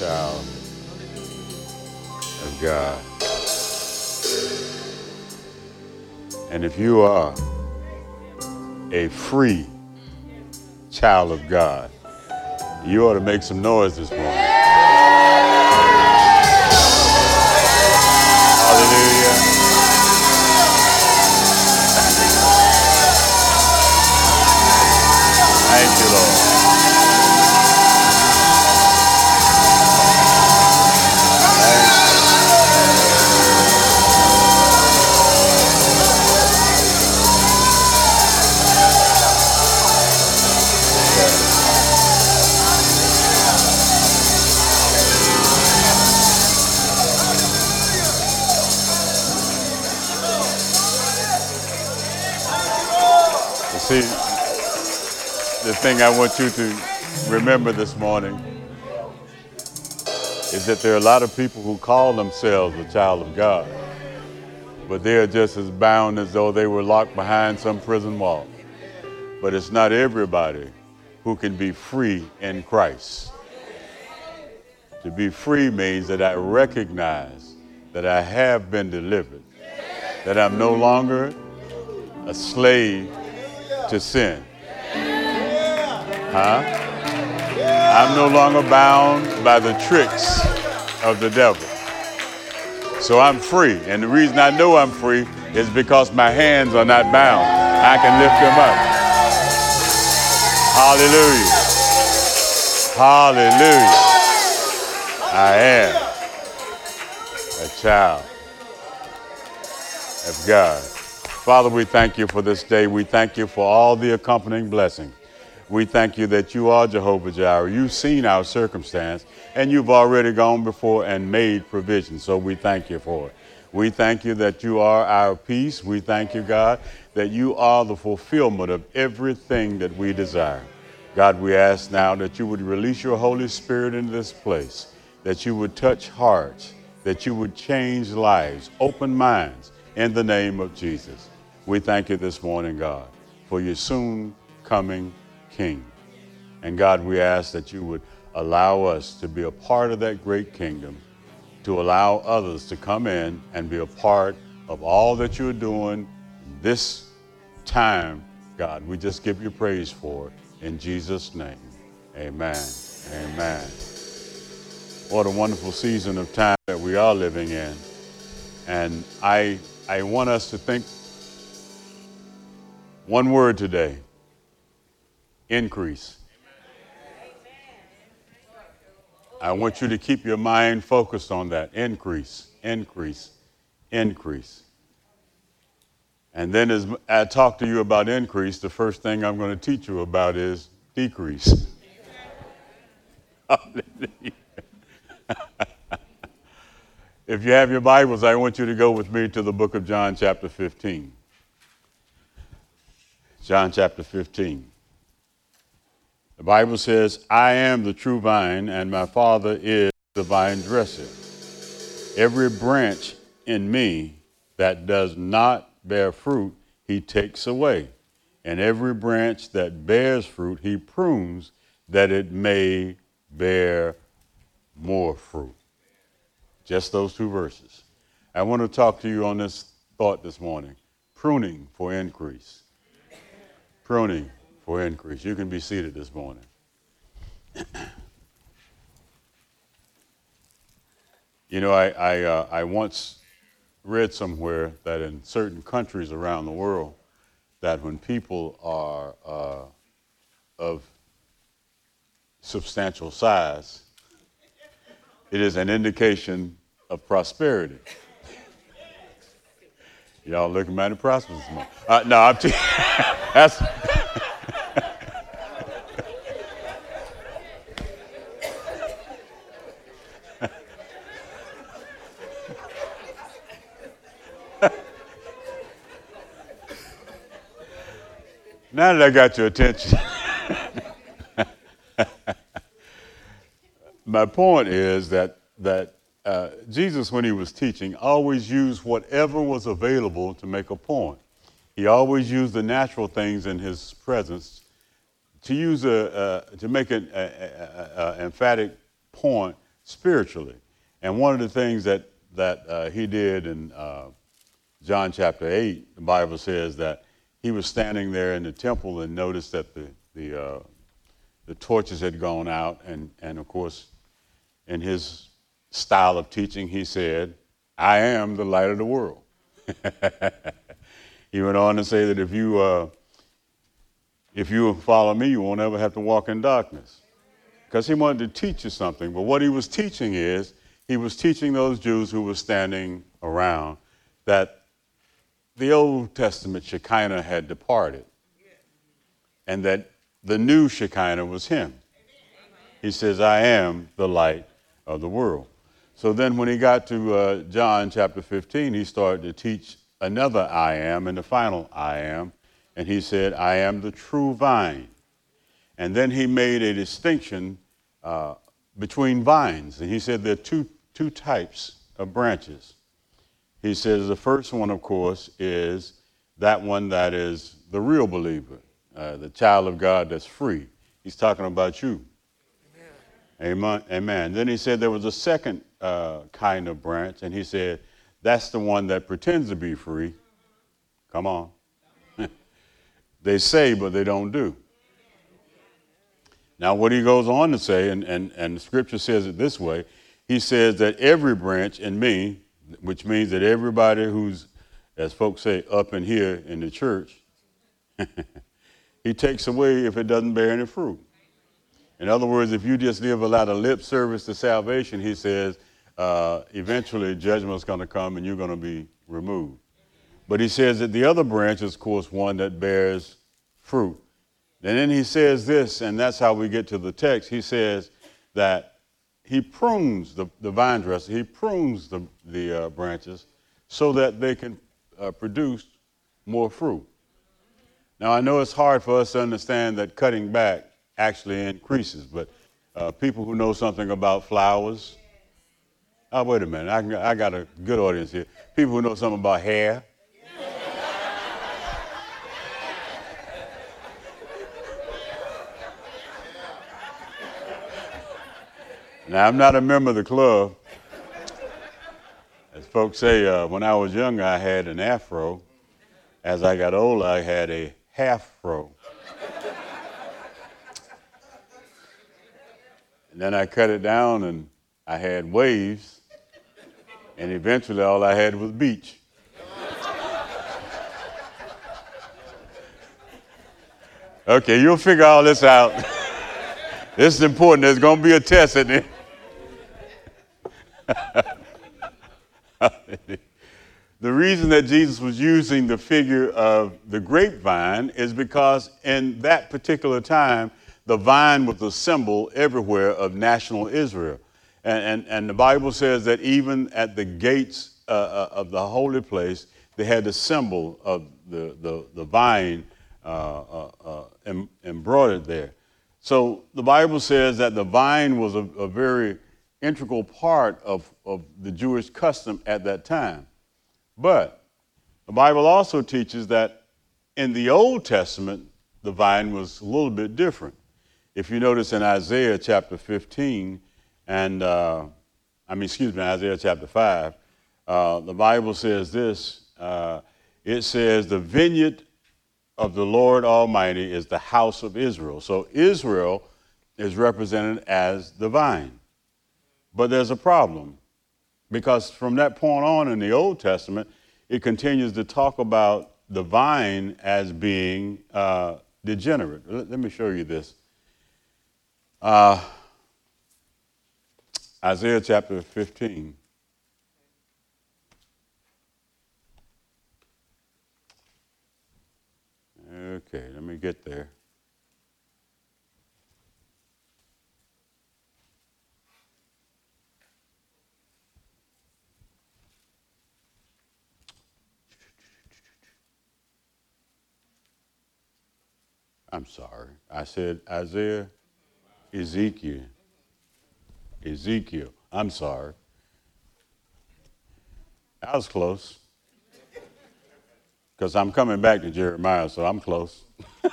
child of God. And if you are a free child of God, you ought to make some noise this morning. Hallelujah. Thing I want you to remember this morning is that there are a lot of people who call themselves a child of God, but they are just as bound as though they were locked behind some prison wall. But it's not everybody who can be free in Christ. To be free means that I recognize that I have been delivered, that I'm no longer a slave to sin. Huh? I'm no longer bound by the tricks of the devil. So I'm free. And the reason I know I'm free is because my hands are not bound. I can lift them up. Hallelujah. Hallelujah. I am a child of God. Father, we thank you for this day. We thank you for all the accompanying blessings. We thank you that you are Jehovah Jireh. You've seen our circumstance and you've already gone before and made provision. So we thank you for it. We thank you that you are our peace. We thank you, God, that you are the fulfillment of everything that we desire. God, we ask now that you would release your Holy Spirit into this place, that you would touch hearts, that you would change lives, open minds in the name of Jesus. We thank you this morning, God, for your soon coming King. And God, we ask that you would allow us to be a part of that great kingdom, to allow others to come in and be a part of all that you're doing this time, God. We just give you praise for it. In Jesus' name, amen. Amen. What a wonderful season of time that we are living in. And I, I want us to think one word today increase. I want you to keep your mind focused on that increase, increase, increase. And then as I talk to you about increase, the first thing I'm going to teach you about is decrease. if you have your Bibles, I want you to go with me to the book of John, chapter 15. John chapter 15. The Bible says, I am the true vine, and my Father is the vine dresser. Every branch in me that does not bear fruit, he takes away. And every branch that bears fruit, he prunes that it may bear more fruit. Just those two verses. I want to talk to you on this thought this morning pruning for increase. Pruning for increase. You can be seated this morning. you know, I, I, uh, I once read somewhere that in certain countries around the world, that when people are uh, of substantial size, it is an indication of prosperity. Y'all looking mighty prosperous. this morning. Uh, no, I'm t- that's. Now that I got your attention, my point is that that uh, Jesus, when he was teaching, always used whatever was available to make a point. He always used the natural things in his presence to use a, a to make an a, a, emphatic point spiritually. And one of the things that, that uh, he did in uh, John chapter 8, the Bible says that he was standing there in the temple and noticed that the, the, uh, the torches had gone out. And, and of course, in his style of teaching, he said, I am the light of the world. he went on to say that if you, uh, if you follow me, you won't ever have to walk in darkness. Because he wanted to teach you something. But what he was teaching is, he was teaching those Jews who were standing around that the Old Testament Shekinah had departed and that the new Shekinah was him. He says, I am the light of the world. So then, when he got to uh, John chapter 15, he started to teach another I am and the final I am. And he said, I am the true vine. And then he made a distinction uh, between vines. And he said there are two, two types of branches. He says the first one, of course, is that one that is the real believer, uh, the child of God that's free. He's talking about you. Amen. Amen. Then he said there was a second uh, kind of branch, and he said that's the one that pretends to be free. Come on. they say, but they don't do. Now, what he goes on to say, and, and, and the scripture says it this way he says that every branch in me, which means that everybody who's, as folks say, up in here in the church, he takes away if it doesn't bear any fruit. In other words, if you just give a lot of lip service to salvation, he says, uh, eventually judgment's going to come and you're going to be removed. But he says that the other branch is, of course, one that bears fruit. And then he says this, and that's how we get to the text. He says that he prunes the, the vine dresser, he prunes the, the uh, branches so that they can uh, produce more fruit. Now, I know it's hard for us to understand that cutting back actually increases. But uh, people who know something about flowers, oh, wait a minute, I, I got a good audience here. People who know something about hair. Now, I'm not a member of the club. As folks say, uh, when I was younger, I had an afro. As I got older, I had a half fro. And then I cut it down and I had waves. And eventually all I had was beach. Okay, you'll figure all this out. this is important. There's going to be a test at the the reason that Jesus was using the figure of the grapevine is because in that particular time, the vine was a symbol everywhere of national Israel. And, and, and the Bible says that even at the gates uh, uh of the holy place, they had the symbol of the, the, the vine uh, uh, uh em, embroidered there. So the Bible says that the vine was a, a very integral part of, of the Jewish custom at that time. But the Bible also teaches that in the Old Testament, the vine was a little bit different. If you notice in Isaiah chapter 15, and uh, I mean, excuse me, Isaiah chapter 5, uh, the Bible says this uh, it says, The vineyard of the Lord Almighty is the house of Israel. So Israel is represented as the vine. But there's a problem because from that point on in the Old Testament, it continues to talk about the vine as being uh, degenerate. Let, let me show you this. Uh, Isaiah chapter 15. Okay, let me get there. I'm sorry. I said Isaiah Ezekiel. Ezekiel. I'm sorry. I was close. Because I'm coming back to Jeremiah, so I'm close.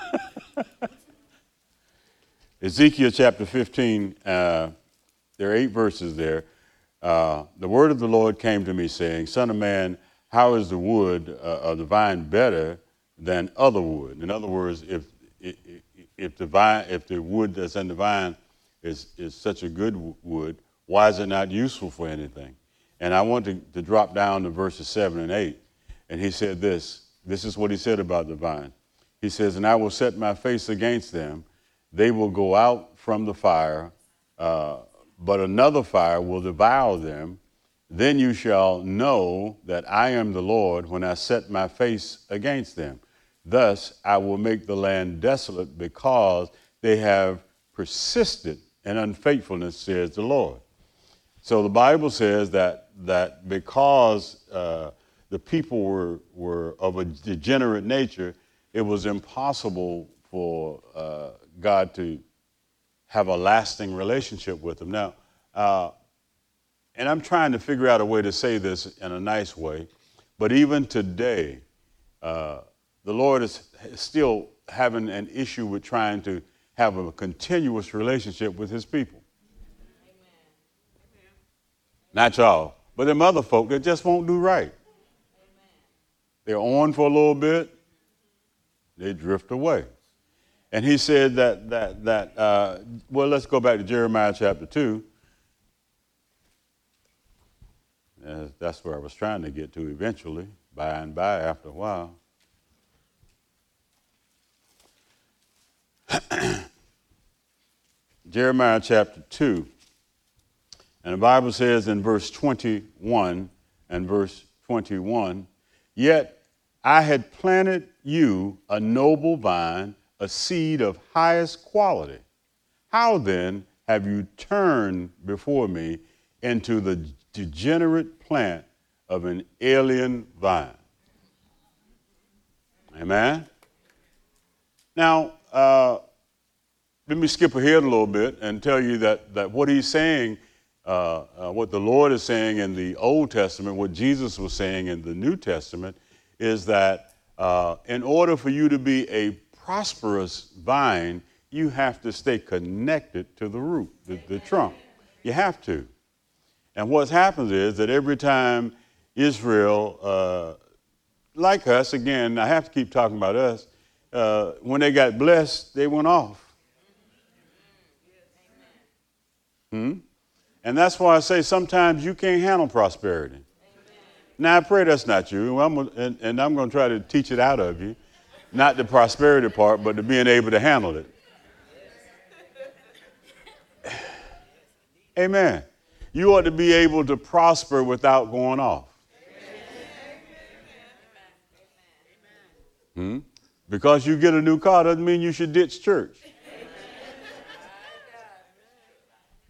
Ezekiel chapter 15, uh, there are eight verses there. Uh, the word of the Lord came to me, saying, Son of man, how is the wood uh, of the vine better than other wood? In other words, if, if, the, vine, if the wood that's in the vine is, is such a good wood, why is it not useful for anything? And I want to, to drop down to verses 7 and 8. And he said this this is what he said about the vine. He says, And I will set my face against them. They will go out from the fire, uh, but another fire will devour them. Then you shall know that I am the Lord when I set my face against them. Thus I will make the land desolate because they have persisted in unfaithfulness, says the Lord. So the Bible says that, that because uh, the people were, were of a degenerate nature, it was impossible for uh, God to have a lasting relationship with them. Now, uh, and I'm trying to figure out a way to say this in a nice way, but even today, uh, the Lord is still having an issue with trying to have a continuous relationship with his people. Amen. Not y'all, but them other folk that just won't do right. They're on for a little bit, they drift away. And he said that, that, that uh, well, let's go back to Jeremiah chapter 2. Uh, that's where I was trying to get to eventually, by and by, after a while. Jeremiah chapter 2. And the Bible says in verse 21 and verse 21 Yet I had planted you a noble vine, a seed of highest quality. How then have you turned before me into the degenerate plant of an alien vine? Amen? Now, uh, let me skip ahead a little bit and tell you that, that what he's saying, uh, uh, what the Lord is saying in the Old Testament, what Jesus was saying in the New Testament, is that uh, in order for you to be a prosperous vine, you have to stay connected to the root, the, the trunk. You have to. And what happens is that every time Israel, uh, like us, again, I have to keep talking about us, uh, when they got blessed, they went off. Hmm? And that's why I say sometimes you can't handle prosperity. Now, I pray that's not you, and, and I'm going to try to teach it out of you. Not the prosperity part, but the being able to handle it. Amen. You ought to be able to prosper without going off. Hmm? Because you get a new car doesn't mean you should ditch church.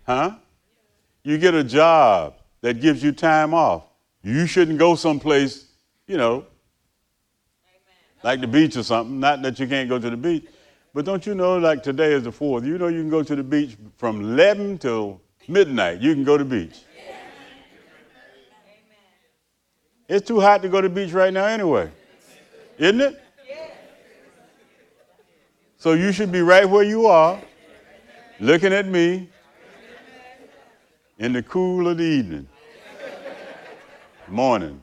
Huh? You get a job that gives you time off you shouldn't go someplace, you know, like the beach or something. Not that you can't go to the beach, but don't you know, like today is the fourth. You know, you can go to the beach from 11 till midnight. You can go to the beach. It's too hot to go to the beach right now, anyway, isn't it? So you should be right where you are, looking at me in the cool of the evening morning,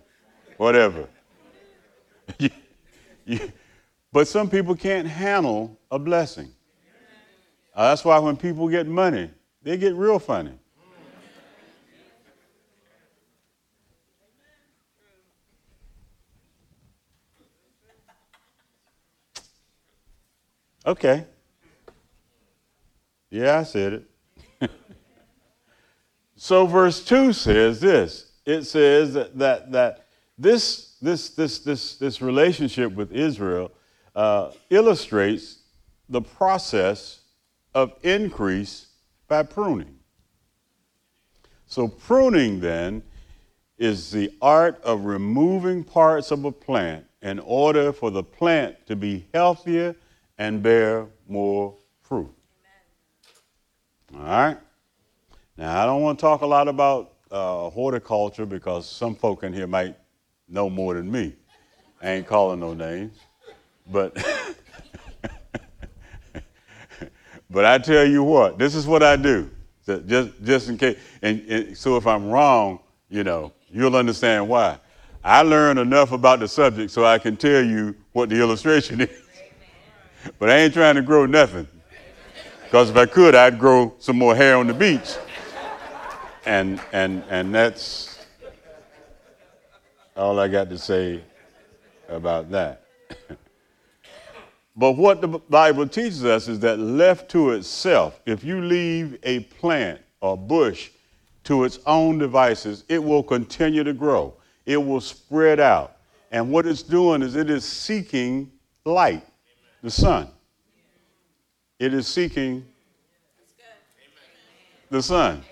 whatever. but some people can't handle a blessing. Uh, that's why when people get money, they get real funny. Okay. Yeah, I said it. so, verse 2 says this it says that, that, that this, this, this, this, this relationship with Israel uh, illustrates the process of increase by pruning. So, pruning then is the art of removing parts of a plant in order for the plant to be healthier and bear more fruit. All right? Now, I don't want to talk a lot about uh, horticulture because some folk in here might know more than me. I ain't calling no names. But but I tell you what, this is what I do. So just, just in case. And, and so if I'm wrong, you know, you'll understand why. I learned enough about the subject so I can tell you what the illustration is. But I ain't trying to grow nothing. Because if I could, I'd grow some more hair on the beach. And, and, and that's all I got to say about that. but what the Bible teaches us is that left to itself, if you leave a plant or bush to its own devices, it will continue to grow. It will spread out. And what it's doing is it is seeking light, the sun. It is seeking the sun,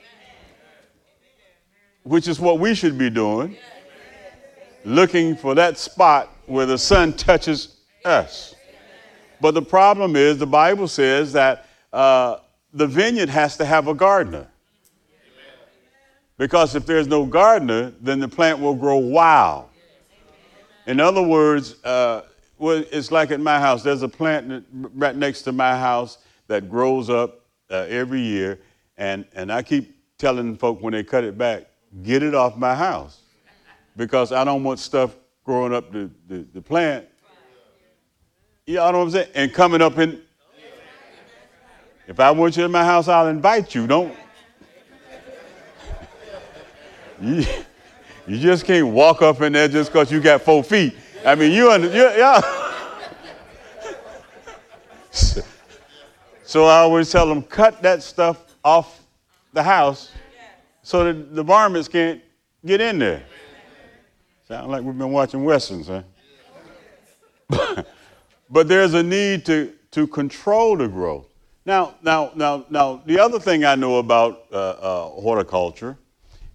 which is what we should be doing looking for that spot where the sun touches us. But the problem is, the Bible says that uh, the vineyard has to have a gardener. Because if there's no gardener, then the plant will grow wild. In other words, uh, well, it's like at my house. There's a plant right next to my house that grows up uh, every year, and, and I keep telling folk when they cut it back, get it off my house because I don't want stuff growing up the, the, the plant. You know what I'm saying? And coming up in. If I want you in my house, I'll invite you. Don't. you, you just can't walk up in there just because you got four feet. I mean, you and you, yeah. so I always tell them, cut that stuff off the house so that the varmints can't get in there. Sound like we've been watching westerns, huh? but there's a need to, to control the growth. Now, now, now, now, the other thing I know about uh, uh, horticulture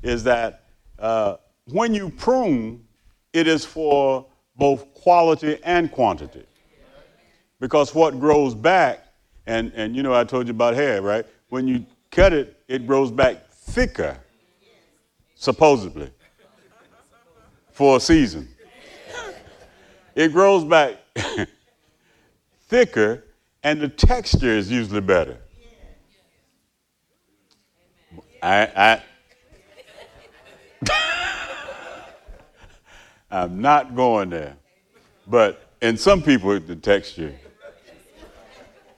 is that uh, when you prune, it is for both quality and quantity. Because what grows back, and, and you know, I told you about hair, right? When you cut it, it grows back thicker, supposedly for a season. It grows back thicker, and the texture is usually better. I, I I'm not going there. But and some people, the you.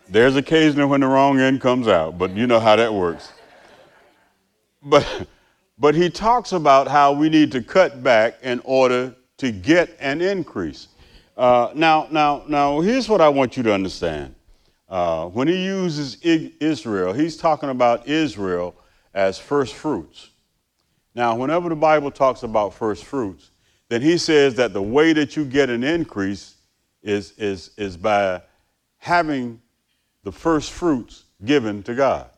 there's occasionally when the wrong end comes out, but you know how that works. But but he talks about how we need to cut back in order to get an increase. Uh, now, now, now, here's what I want you to understand. Uh, when he uses Israel, he's talking about Israel as first fruits. Now, whenever the Bible talks about first fruits, then he says that the way that you get an increase is, is, is by having the first fruits given to God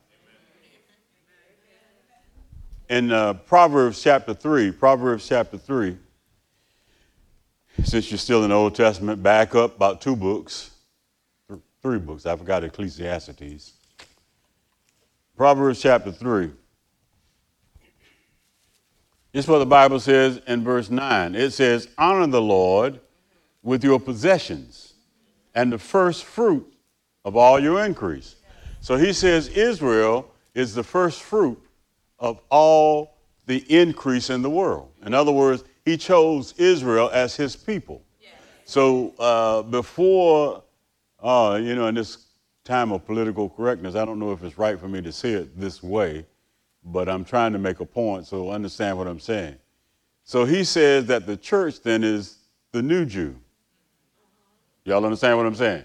in uh, Proverbs chapter 3, Proverbs chapter 3, since you're still in the Old Testament, back up about two books, th- three books. I forgot Ecclesiastes. Proverbs chapter 3. This is what the Bible says in verse 9. It says, Honor the Lord with your possessions and the first fruit of all your increase. So he says Israel is the first fruit of all the increase in the world. In other words, he chose Israel as his people. So uh, before, uh, you know, in this time of political correctness, I don't know if it's right for me to say it this way, but I'm trying to make a point so understand what I'm saying. So he says that the church then is the new Jew. Y'all understand what I'm saying?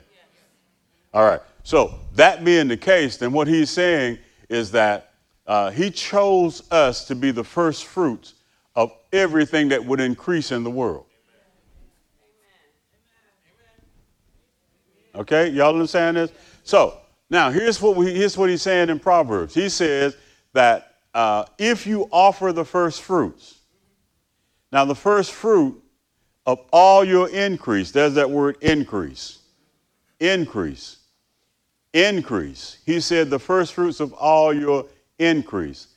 All right. So that being the case, then what he's saying is that uh, he chose us to be the first fruits of everything that would increase in the world. Okay, y'all understand this? So now here's what we, here's what he's saying in Proverbs. He says that uh, if you offer the first fruits, now the first fruit of all your increase, there's that word increase, increase, increase. He said the first fruits of all your increase.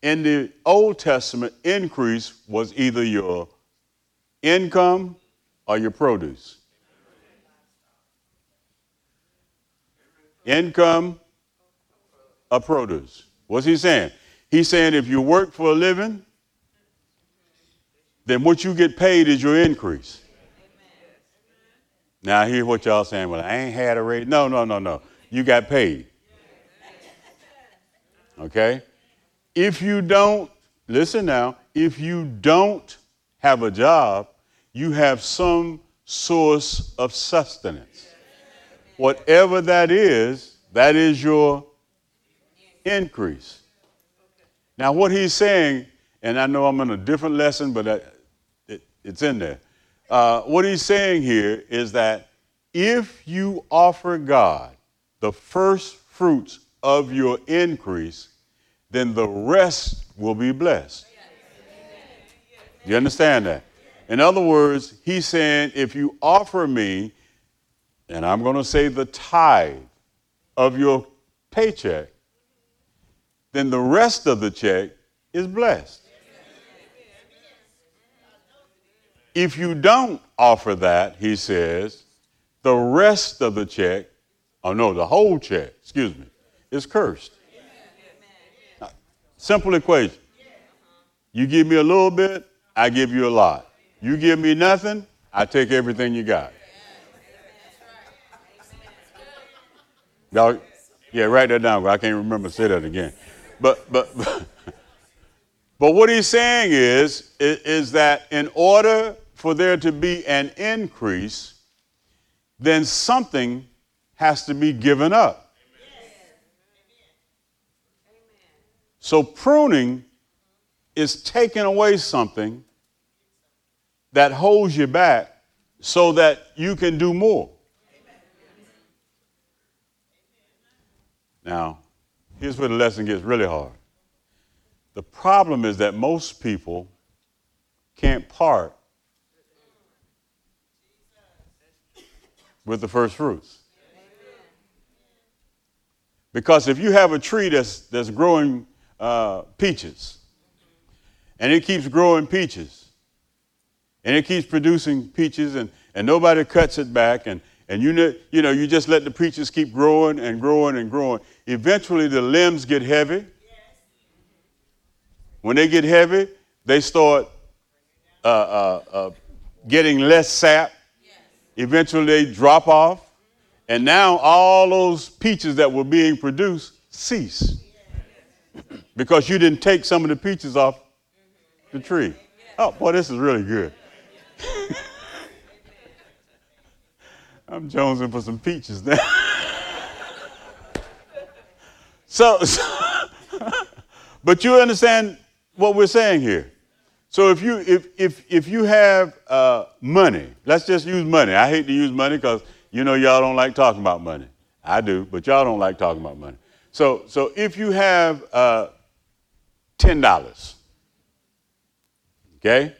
In the Old Testament, increase was either your income or your produce. Income or produce. What's he saying? He's saying if you work for a living, then what you get paid is your increase. Now, I hear what y'all saying. Well, I ain't had a raise. No, no, no, no. You got paid. Okay? If you don't, listen now, if you don't have a job, you have some source of sustenance. Whatever that is, that is your increase. Now, what he's saying, and I know I'm in a different lesson, but I, it, it's in there. Uh, what he's saying here is that if you offer God the first fruits of your increase, then the rest will be blessed. You understand that? In other words, he's saying if you offer me, and I'm going to say the tithe of your paycheck, then the rest of the check is blessed. If you don't offer that, he says, the rest of the check, oh no, the whole check, excuse me, is cursed. Simple equation. You give me a little bit, I give you a lot. You give me nothing, I take everything you got. Y'all, yeah, write that down. I can't remember say that again. But but but what he's saying is, is, is that in order for there to be an increase, then something has to be given up. So pruning is taking away something that holds you back so that you can do more. Now, here's where the lesson gets really hard. The problem is that most people can't part with the first fruits. Because if you have a tree that's, that's growing uh, peaches, and it keeps growing peaches, and it keeps producing peaches, and, and nobody cuts it back, and, and you, know, you know, you just let the peaches keep growing and growing and growing. Eventually, the limbs get heavy. When they get heavy, they start uh, uh, uh getting less sap, Eventually they drop off, and now all those peaches that were being produced cease because you didn't take some of the peaches off the tree. Oh, boy, this is really good. I'm jonesing for some peaches now. so, so but you understand what we're saying here. So if you if if if you have uh, money, let's just use money. I hate to use money because you know y'all don't like talking about money. I do, but y'all don't like talking about money. So so if you have uh, ten dollars, okay,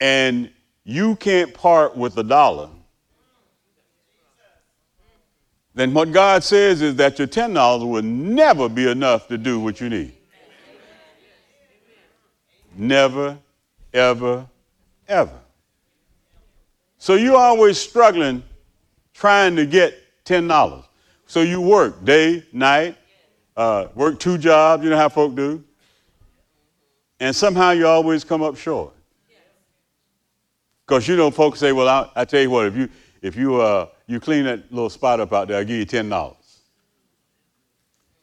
and you can't part with a dollar, then what God says is that your ten dollars will never be enough to do what you need. Never, ever, ever. So you're always struggling trying to get $10. So you work day, night, uh, work two jobs, you know how folk do. And somehow you always come up short. Because you know, folks say, well, I, I, tell you what, if you if you uh, you clean that little spot up out there, I'll give you ten dollars.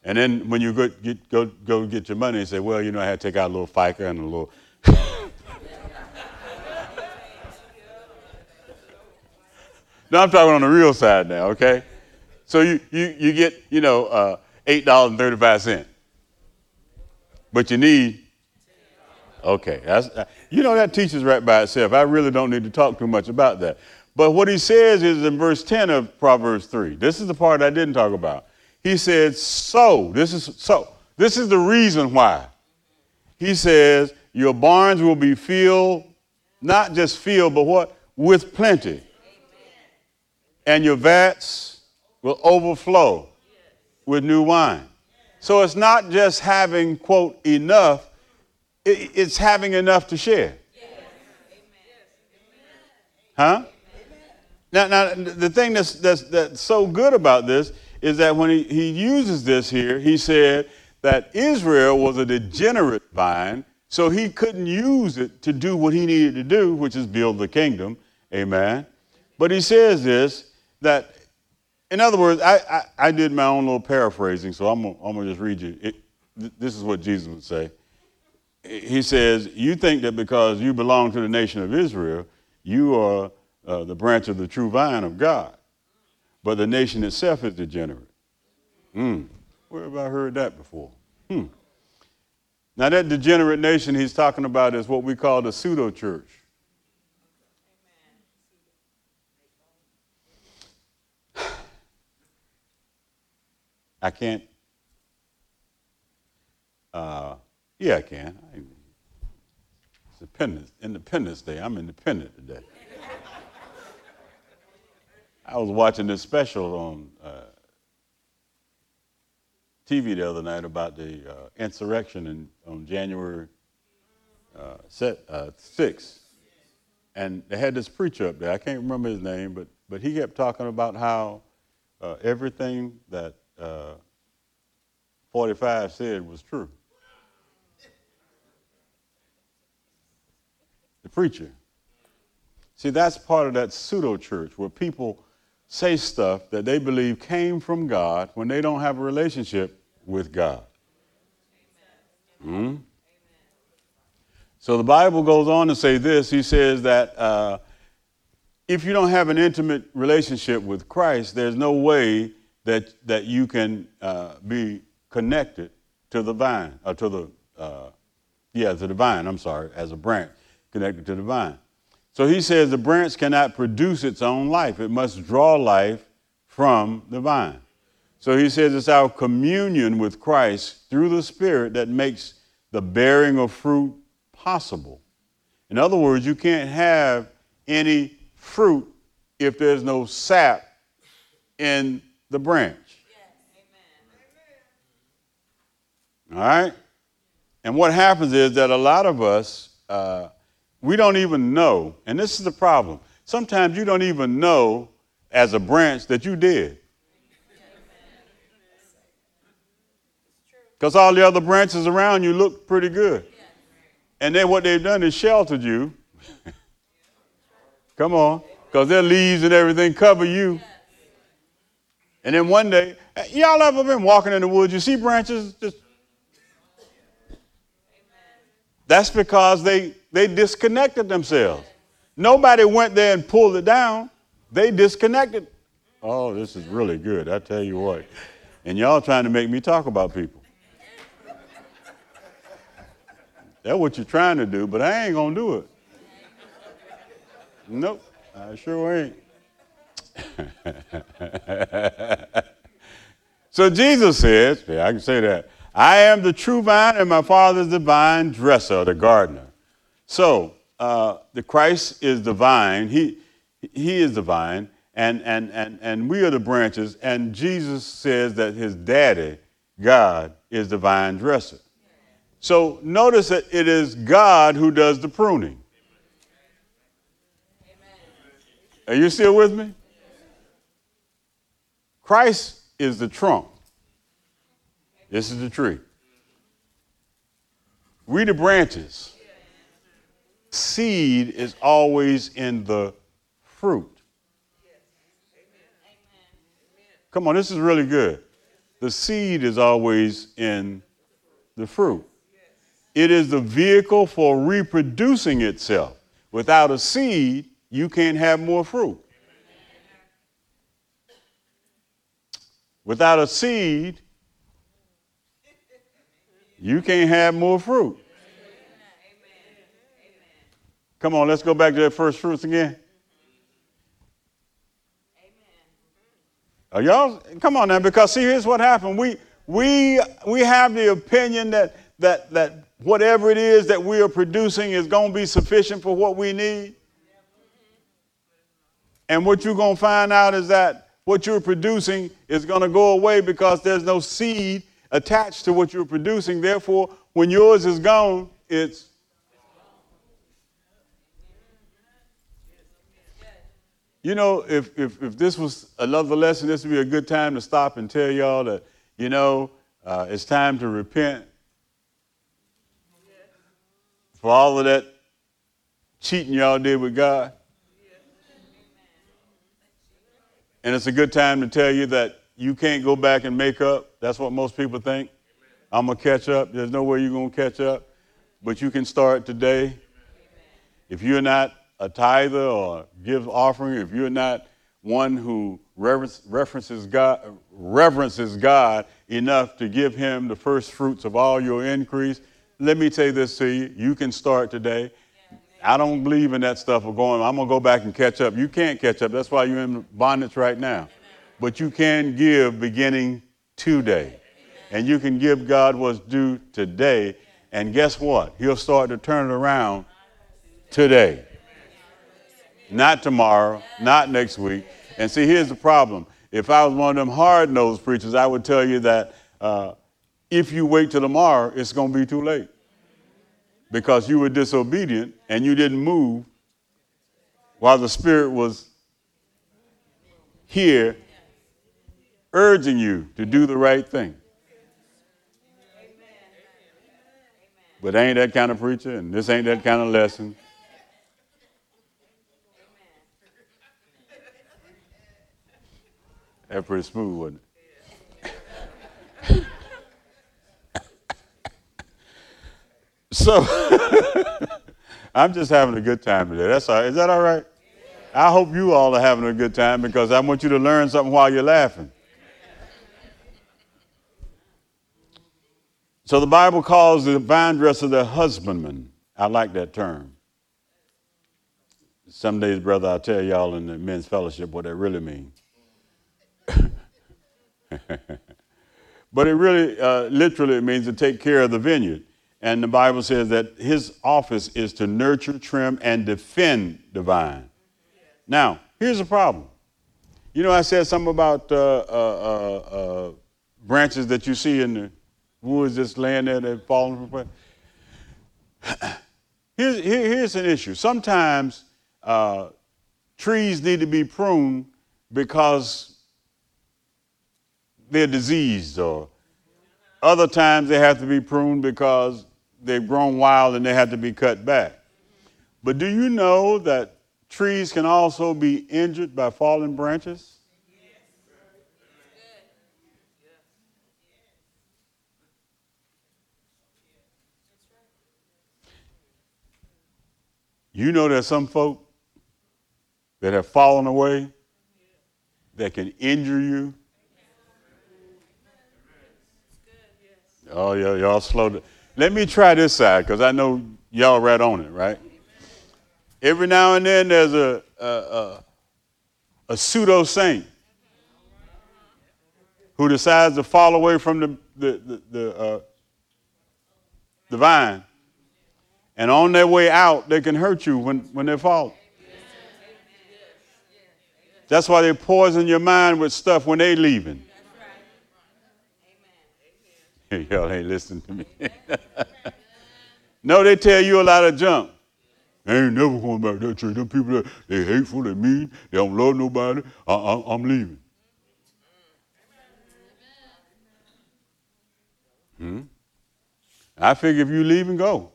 And then when you go get, go, go get your money and say, well, you know, I had to take out a little FICA and a little. now I'm talking on the real side now, okay? So you, you, you get, you know, uh, $8.35. But you need, okay, that's, uh, you know, that teaches right by itself. I really don't need to talk too much about that. But what he says is in verse 10 of Proverbs 3. This is the part I didn't talk about. He said, so. This is so. This is the reason why. He says, your barns will be filled, not just filled, but what? With plenty. Amen. And your vats will overflow with new wine. So it's not just having, quote, enough, it's having enough to share. Huh? Now, now the thing that's, that's, that's so good about this is that when he, he uses this here, he said that Israel was a degenerate vine, so he couldn't use it to do what he needed to do, which is build the kingdom. Amen. But he says this that, in other words, I, I, I did my own little paraphrasing, so I'm, I'm going to just read you. It, this is what Jesus would say. He says, You think that because you belong to the nation of Israel, you are uh, the branch of the true vine of God, but the nation itself is degenerate. Hmm. Where have I heard that before? Hmm. Now, that degenerate nation he's talking about is what we call the pseudo church. I can't. Uh, yeah, I can. It's Independence, Independence Day. I'm independent today. I was watching this special on uh, TV the other night about the uh, insurrection in, on January uh, set, uh, 6th. And they had this preacher up there. I can't remember his name, but, but he kept talking about how uh, everything that uh, 45 said was true. The preacher. See, that's part of that pseudo church where people say stuff that they believe came from God when they don't have a relationship with God. Hmm? So the Bible goes on to say this. He says that uh, if you don't have an intimate relationship with Christ, there's no way that, that you can uh, be connected to the vine, or to the, uh, yeah, to the vine, I'm sorry, as a branch connected to the vine. So he says the branch cannot produce its own life, it must draw life from the vine. So he says it's our communion with Christ through the Spirit that makes the bearing of fruit possible. In other words, you can't have any fruit if there's no sap in the branch. All right? And what happens is that a lot of us, uh, we don't even know, and this is the problem. Sometimes you don't even know as a branch that you did. Because all the other branches around you look pretty good. And then what they've done is sheltered you. Come on. Because their leaves and everything cover you. And then one day, y'all ever been walking in the woods? You see branches just. That's because they, they disconnected themselves. Nobody went there and pulled it down. They disconnected. Oh, this is really good. I tell you what. And y'all trying to make me talk about people. That's what you're trying to do, but I ain't going to do it. Nope, I sure ain't. so Jesus says, yeah, I can say that, I am the true vine and my father is the vine dresser, the gardener. So uh, the Christ is the vine, he, he is the vine, and, and, and, and we are the branches, and Jesus says that his daddy, God, is the vine dresser. So notice that it is God who does the pruning. Are you still with me? Christ is the trunk. This is the tree. We the branches. Seed is always in the fruit. Come on, this is really good. The seed is always in the fruit. It is the vehicle for reproducing itself. Without a seed, you can't have more fruit. Without a seed, you can't have more fruit. Come on, let's go back to that first fruits again. Are y'all come on now, because see, here's what happened. We we we have the opinion that that that whatever it is that we are producing is going to be sufficient for what we need. And what you're going to find out is that what you're producing is going to go away because there's no seed attached to what you're producing. Therefore, when yours is gone, it's. You know, if, if, if this was another lesson, this would be a good time to stop and tell y'all that, you know, uh, it's time to repent for all of that cheating y'all did with God. And it's a good time to tell you that you can't go back and make up. That's what most people think. I'm going to catch up. There's no way you're going to catch up. But you can start today. If you're not a tither or gives offering, if you're not one who references God, reverences God enough to give him the first fruits of all your increase, let me say this to you. You can start today. I don't believe in that stuff of going, I'm going to go back and catch up. You can't catch up. That's why you're in bondage right now. But you can give beginning today. And you can give God what's due today. And guess what? He'll start to turn it around today. Not tomorrow, not next week. And see, here's the problem. If I was one of them hard nosed preachers, I would tell you that uh, if you wait till tomorrow, it's going to be too late because you were disobedient and you didn't move while the Spirit was here urging you to do the right thing. But ain't that kind of preacher, and this ain't that kind of lesson. That's pretty smooth, wasn't it? So I'm just having a good time today. That's all. Is that all right? I hope you all are having a good time because I want you to learn something while you're laughing. So the Bible calls the vine dresser the husbandman. I like that term. Some days, brother, I'll tell y'all in the men's fellowship what that really means. but it really, uh, literally, means to take care of the vineyard. And the Bible says that his office is to nurture, trim, and defend the vine. Now, here's the problem. You know, I said something about uh, uh, uh, uh branches that you see in the woods just laying there that fallen from. Here's, here, here's an issue. Sometimes uh, trees need to be pruned because they're diseased, or other times they have to be pruned because they've grown wild and they have to be cut back. But do you know that trees can also be injured by falling branches? You know there's some folk that have fallen away that can injure you. Oh, yeah, y'all slow. Let me try this side because I know y'all right on it, right? Every now and then there's a, a, a, a pseudo saint who decides to fall away from the, the, the, the, uh, the vine. And on their way out, they can hurt you when, when they fall. That's why they poison your mind with stuff when they leaving. Y'all ain't listening to me. no, they tell you a lot of junk. They ain't never going back to that church. Them people, they hateful, they mean, they don't love nobody. I, I, I'm leaving. Hmm? I figure if you leave and go.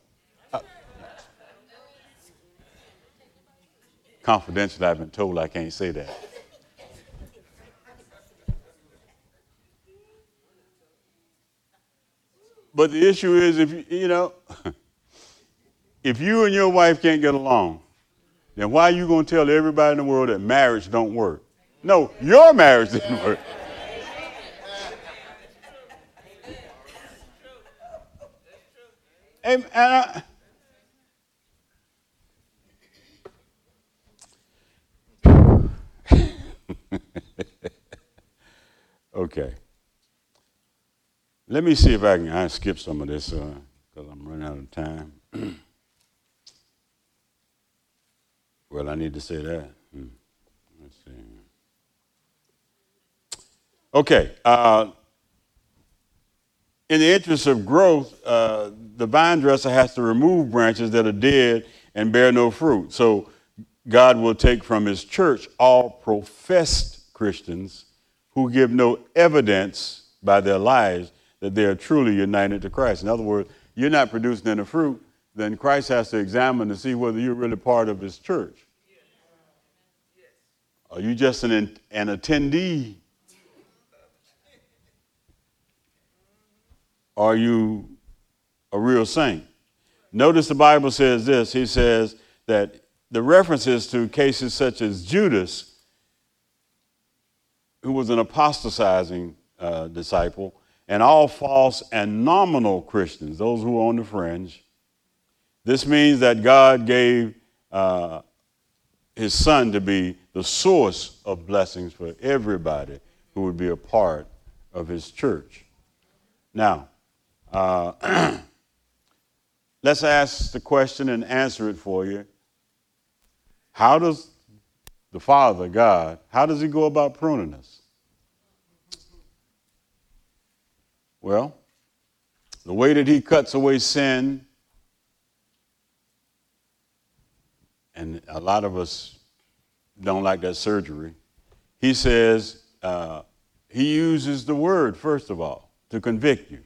confidentially, I've been told I can't say that. But the issue is if you, you know, if you and your wife can't get along, then why are you going to tell everybody in the world that marriage don't work? No, your marriage didn't work. And, and I, okay. Let me see if I can I skip some of this because uh, I'm running out of time. well, I need to say that. Hmm. Let's see. Okay. Uh, in the interest of growth, uh, the vine dresser has to remove branches that are dead and bear no fruit. So God will take from his church all professed Christians who give no evidence by their lives that they are truly united to Christ. In other words, you're not producing any fruit, then Christ has to examine to see whether you're really part of his church. Are you just an, an attendee? Are you a real saint? Notice the Bible says this. He says that the references to cases such as Judas, who was an apostatizing uh, disciple, and all false and nominal Christians, those who are on the fringe. This means that God gave uh, his son to be the source of blessings for everybody who would be a part of his church. Now, uh, let's ask the question and answer it for you. How does the Father, God, how does he go about pruning us? Well, the way that he cuts away sin, and a lot of us don't like that surgery, he says uh, he uses the word, first of all, to convict you.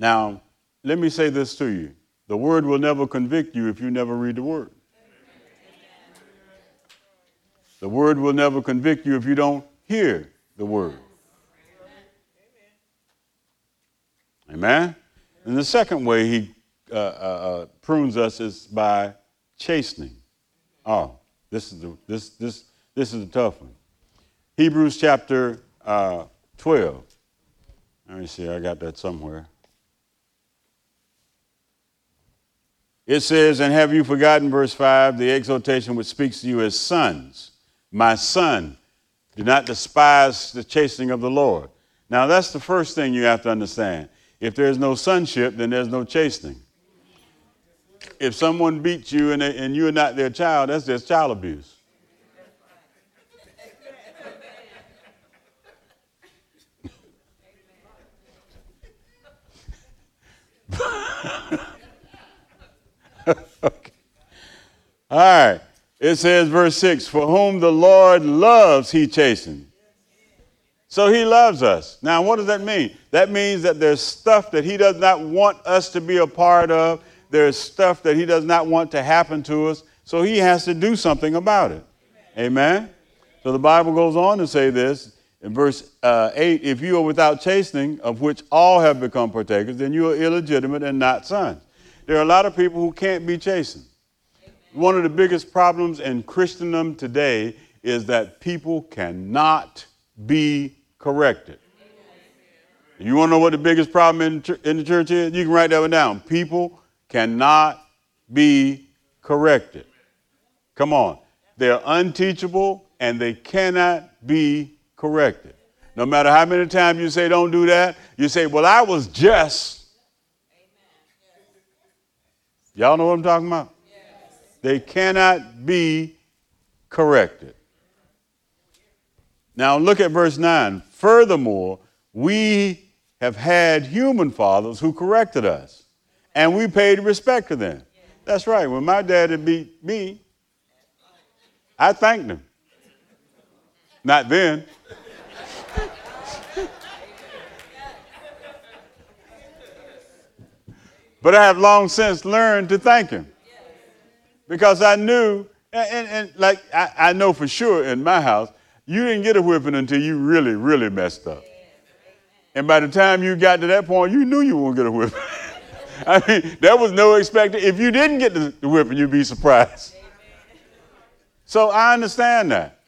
Now, let me say this to you the word will never convict you if you never read the word. The word will never convict you if you don't hear the word. Amen? And the second way he uh, uh, uh, prunes us is by chastening. Oh, this is the, this, this, this is a tough one. Hebrews chapter uh, 12. Let me see, I got that somewhere. It says, And have you forgotten, verse 5, the exhortation which speaks to you as sons? My son, do not despise the chastening of the Lord. Now, that's the first thing you have to understand. If there's no sonship, then there's no chastening. If someone beats you and, and you're not their child, that's just child abuse. okay. All right. It says, verse 6 For whom the Lord loves, he chastens. So he loves us. Now, what does that mean? That means that there's stuff that he does not want us to be a part of, there's stuff that he does not want to happen to us. So he has to do something about it. Amen? Amen? So the Bible goes on to say this in verse uh, 8 If you are without chastening, of which all have become partakers, then you are illegitimate and not sons. There are a lot of people who can't be chastened. One of the biggest problems in Christendom today is that people cannot be corrected. You want to know what the biggest problem in, in the church is? You can write that one down. People cannot be corrected. Come on. They're unteachable and they cannot be corrected. No matter how many times you say, don't do that, you say, well, I was just Y'all know what I'm talking about? Yes. They cannot be corrected. Now look at verse 9. Furthermore, we have had human fathers who corrected us, and we paid respect to them. That's right. When my daddy beat me, I thanked him. Not then. But I have long since learned to thank him. Because I knew, and, and, and like I, I, know for sure in my house, you didn't get a whipping until you really, really messed up. And by the time you got to that point, you knew you to get a whipping. I mean, there was no expected. If you didn't get the, whipping, you'd be surprised. So I understand that.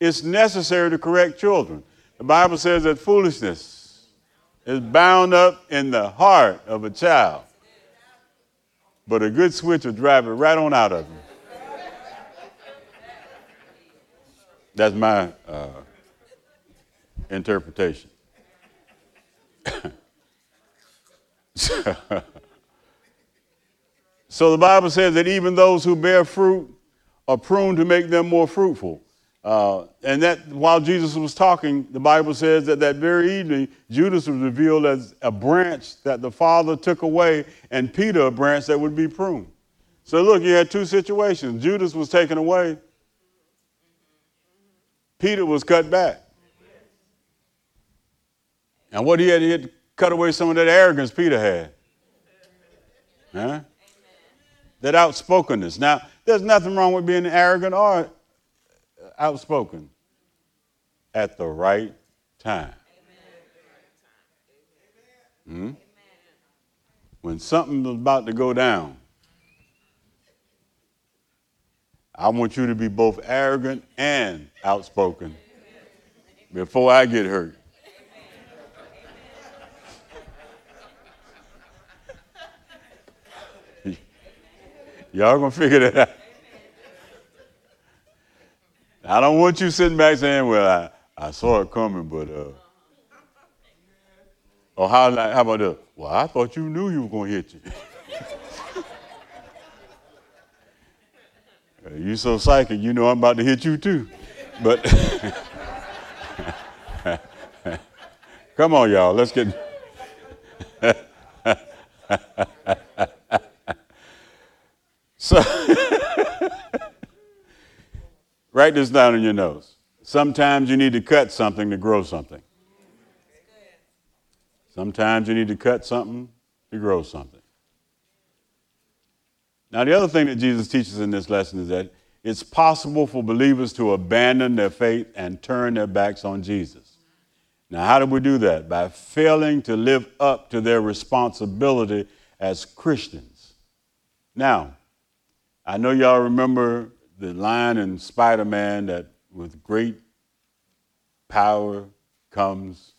It's necessary to correct children. The Bible says that foolishness is bound up in the heart of a child but a good switch will drive it right on out of him. That's my uh, interpretation. so the Bible says that even those who bear fruit are pruned to make them more fruitful. Uh, and that while Jesus was talking, the Bible says that that very evening, Judas was revealed as a branch that the Father took away, and Peter a branch that would be pruned. So look, you had two situations. Judas was taken away. Peter was cut back. And what he had, he had cut away some of that arrogance Peter had. Huh? That outspokenness. Now, there's nothing wrong with being arrogant or outspoken at the right time. Hmm? When something is about to go down, I want you to be both arrogant and outspoken before I get hurt. Y'all gonna figure that out. I don't want you sitting back saying, "Well, I, I saw it coming," but uh, or how how about this? Well, I thought you knew you were gonna hit you. you so psychic, you know I'm about to hit you too. But come on, y'all, let's get. so write this down in your notes. Sometimes you need to cut something to grow something. Sometimes you need to cut something to grow something. Now, the other thing that Jesus teaches in this lesson is that it's possible for believers to abandon their faith and turn their backs on Jesus. Now, how do we do that? By failing to live up to their responsibility as Christians. Now, I know y'all remember the line in Spider Man that with great power comes.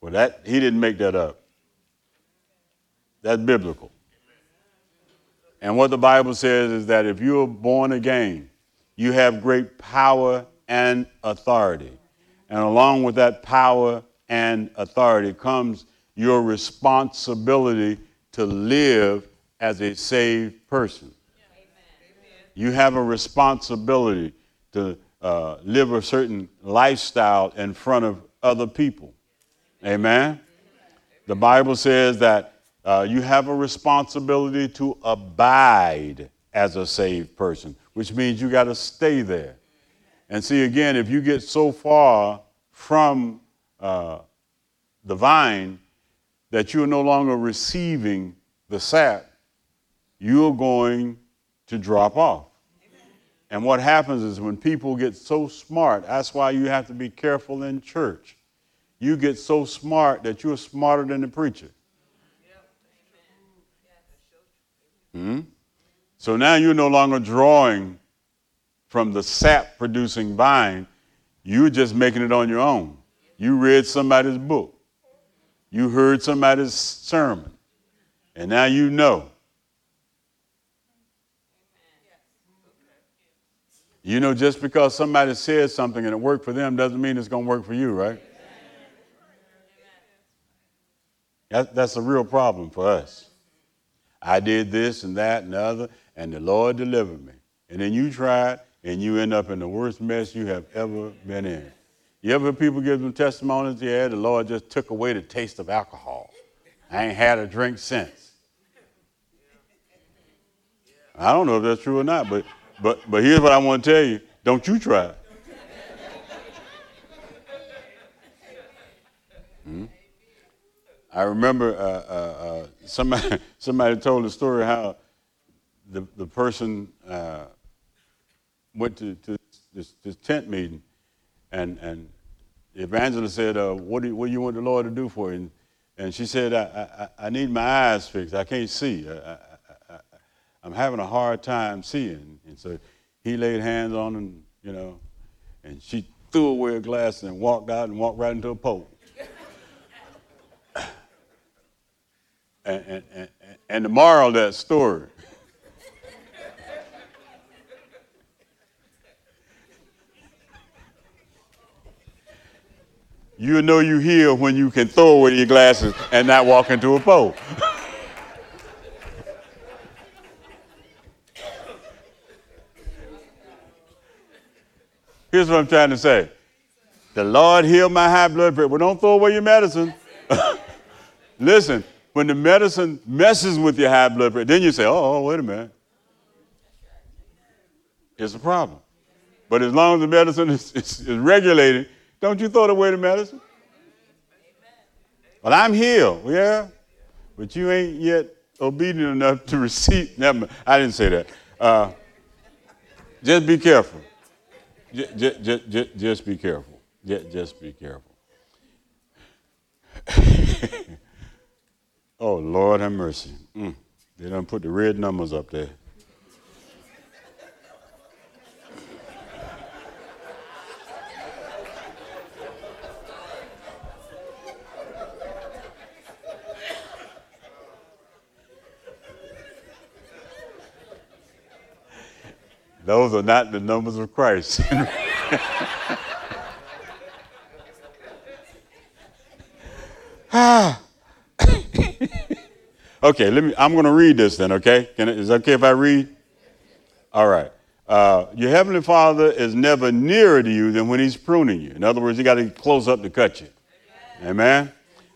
Well, that he didn't make that up. That's biblical. And what the Bible says is that if you are born again, you have great power and authority. And along with that power and authority comes your responsibility to live as a saved person. You have a responsibility to uh, live a certain lifestyle in front of other people. Amen? The Bible says that uh, you have a responsibility to abide as a saved person, which means you got to stay there. And see, again, if you get so far from uh, the vine that you're no longer receiving the sap, you're going to drop off. And what happens is when people get so smart, that's why you have to be careful in church. You get so smart that you're smarter than the preacher. Hmm? So now you're no longer drawing from the sap producing vine, you're just making it on your own. You read somebody's book, you heard somebody's sermon, and now you know. You know, just because somebody says something and it worked for them doesn't mean it's going to work for you, right? That, that's a real problem for us. I did this and that and the other, and the Lord delivered me. And then you try it, and you end up in the worst mess you have ever been in. You ever people give them testimonies? Yeah, the Lord just took away the taste of alcohol. I ain't had a drink since. I don't know if that's true or not, but but but here's what I want to tell you: Don't you try it. I remember uh, uh, uh, somebody, somebody told a story how the, the person uh, went to, to this, this, tent meeting, and, and the evangelist said, uh, what, do you, what do you want the Lord to do for you? And, and she said, I, I, I, need my eyes fixed. I can't see. I, I, am having a hard time seeing. And so he laid hands on her, you know, and she threw away her glasses and walked out and walked right into a pole. And, and, and the moral of that story you know you hear when you can throw away your glasses and not walk into a pole. Here's what I'm trying to say. The Lord healed my high blood pressure. Well, don't throw away your medicine. Listen, when the medicine messes with your high blood pressure, then you say, oh, wait a minute. It's a problem. But as long as the medicine is, is, is regulated, don't you throw away the medicine? Well, I'm healed, yeah, but you ain't yet obedient enough to receive. Never, I didn't say that. Uh, just be careful. Just, just, be careful. Just be careful. oh, Lord have mercy. Mm. They don't put the red numbers up there. Those are not the numbers of Christ. okay, let me. I'm going to read this then. Okay, Can is it okay if I read? All right. Uh, your heavenly Father is never nearer to you than when He's pruning you. In other words, He got to close up to cut you. Amen. Amen?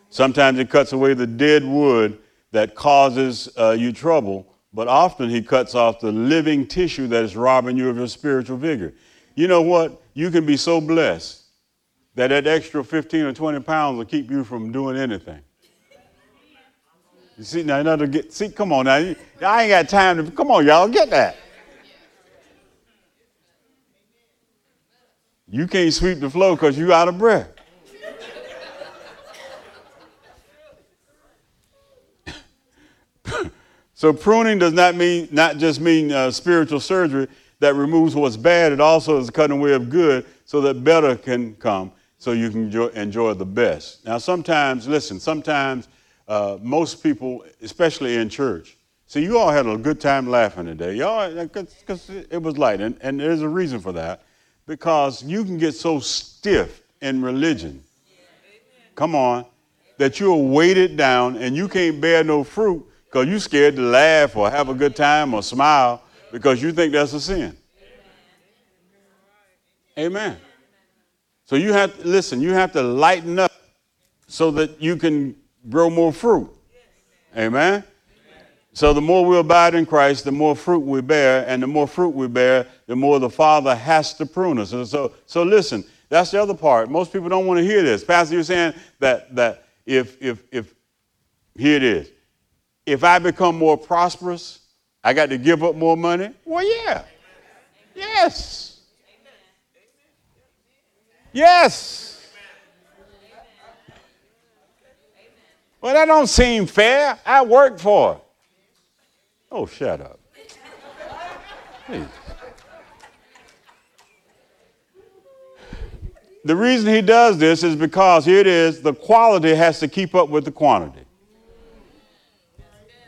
Sometimes He cuts away the dead wood that causes uh, you trouble but often he cuts off the living tissue that is robbing you of your spiritual vigor. You know what? You can be so blessed that that extra 15 or 20 pounds will keep you from doing anything. You see, now, another get, see, come on now. I ain't got time to, come on, y'all, get that. You can't sweep the floor because you out of breath. So pruning does not mean not just mean uh, spiritual surgery that removes what's bad. It also is cutting away of good so that better can come, so you can enjoy, enjoy the best. Now, sometimes, listen, sometimes uh, most people, especially in church, see, you all had a good time laughing today. Y'all, because it was light, and, and there's a reason for that, because you can get so stiff in religion. Come on, that you're weighted down and you can't bear no fruit because you're scared to laugh or have a good time or smile because you think that's a sin. Amen. So you have to listen, you have to lighten up so that you can grow more fruit. Amen. So the more we abide in Christ, the more fruit we bear, and the more fruit we bear, the more the Father has to prune us. And so, so listen, that's the other part. Most people don't want to hear this. Pastor, you're saying that that if if if here it is if I become more prosperous, I got to give up more money? Well, yeah. Yes. Yes. Well, that don't seem fair. I work for it. Oh, shut up. Please. The reason he does this is because here it is the quality has to keep up with the quantity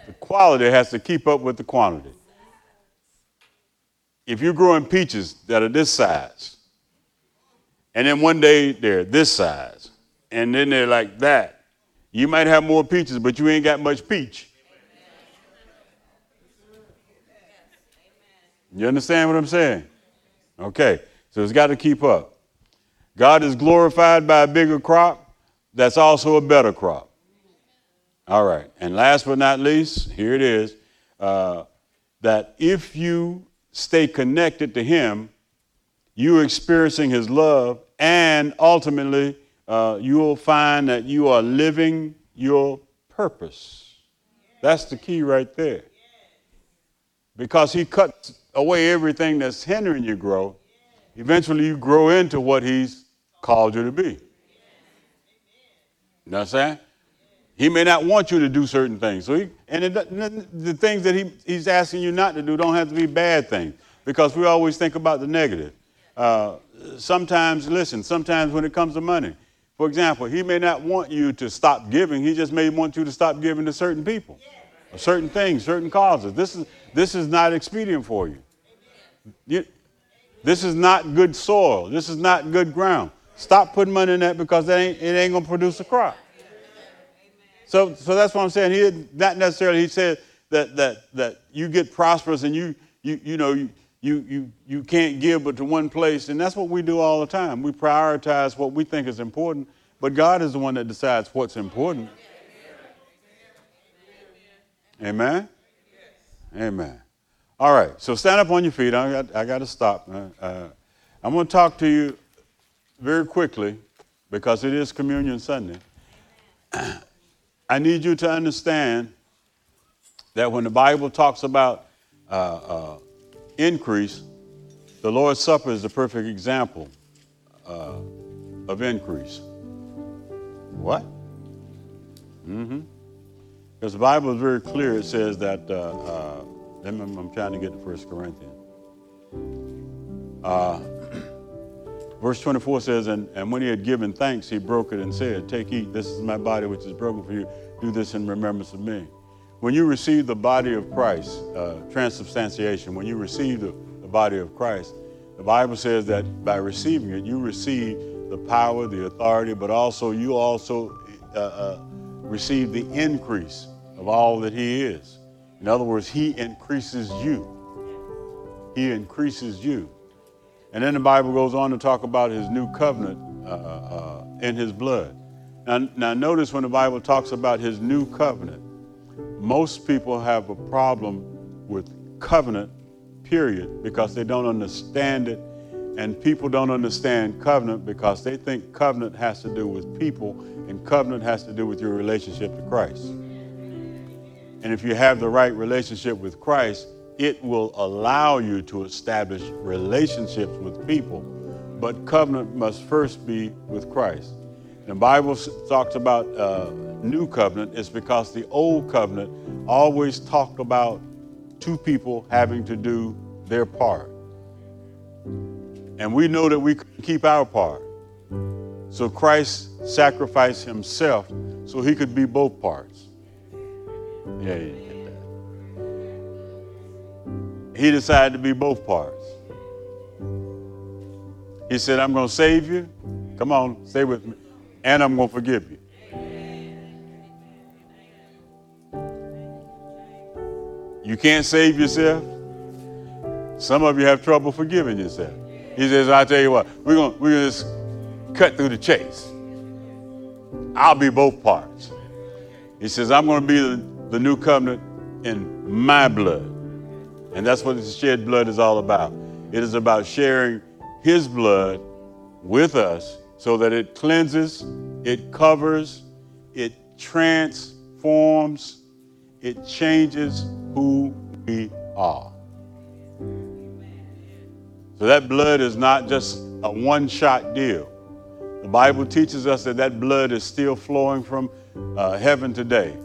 The quality has to keep up with the quantity. If you're growing peaches that are this size, and then one day they're this size, and then they're like that, you might have more peaches, but you ain't got much peach. You understand what I'm saying? Okay, so it's got to keep up. God is glorified by a bigger crop that's also a better crop. All right. And last but not least, here it is uh, that if you stay connected to Him, you're experiencing His love, and ultimately, uh, you will find that you are living your purpose. That's the key right there. Because He cuts away everything that's hindering you grow. Eventually, you grow into what He's called you to be. You know what I'm saying? He may not want you to do certain things. So he, and it, the things that he, he's asking you not to do don't have to be bad things because we always think about the negative. Uh, sometimes, listen, sometimes when it comes to money, for example, he may not want you to stop giving. He just may want you to stop giving to certain people, certain things, certain causes. This is, this is not expedient for you. you. This is not good soil. This is not good ground. Stop putting money in that because that ain't, it ain't going to produce a crop. So, so that's what I'm saying. He not necessarily. He said that that that you get prosperous and you you you know you you you you can't give but to one place, and that's what we do all the time. We prioritize what we think is important, but God is the one that decides what's important. Amen? Amen. All right, so stand up on your feet. I got, I got to stop. Uh, uh, I'm going to talk to you very quickly because it is Communion Sunday. I need you to understand that when the Bible talks about uh, uh, increase, the Lord's Supper is the perfect example uh, of increase. What? Mm-hmm. Because the Bible is very clear. It says that, uh, uh, I'm trying to get to 1 Corinthians. Uh, verse 24 says, and, and when he had given thanks, he broke it and said, Take, eat, this is my body which is broken for you. Do this in remembrance of me. When you receive the body of Christ, uh, transubstantiation, when you receive the, the body of Christ, the Bible says that by receiving it, you receive the power, the authority, but also you also uh, uh, receive the increase of all that He is. In other words, He increases you. He increases you. And then the Bible goes on to talk about His new covenant uh, uh, in His blood. Now, now, notice when the Bible talks about His new covenant, most people have a problem with covenant, period, because they don't understand it. And people don't understand covenant because they think covenant has to do with people and covenant has to do with your relationship to Christ. And if you have the right relationship with Christ, it will allow you to establish relationships with people. But covenant must first be with Christ. The Bible talks about uh, new covenant is because the old covenant always talked about two people having to do their part. And we know that we keep our part. So Christ sacrificed himself so he could be both parts. Yeah, you get that. He decided to be both parts. He said, I'm going to save you. Come on, stay with me. And I'm going to forgive you. You can't save yourself. Some of you have trouble forgiving yourself. He says, I'll tell you what, we're going we're gonna just cut through the chase. I'll be both parts. He says, I'm going to be the, the new covenant in my blood. And that's what the shed blood is all about. It is about sharing his blood with us so that it cleanses, it covers, it transforms, it changes who we are. So that blood is not just a one shot deal. The Bible teaches us that that blood is still flowing from uh, heaven today.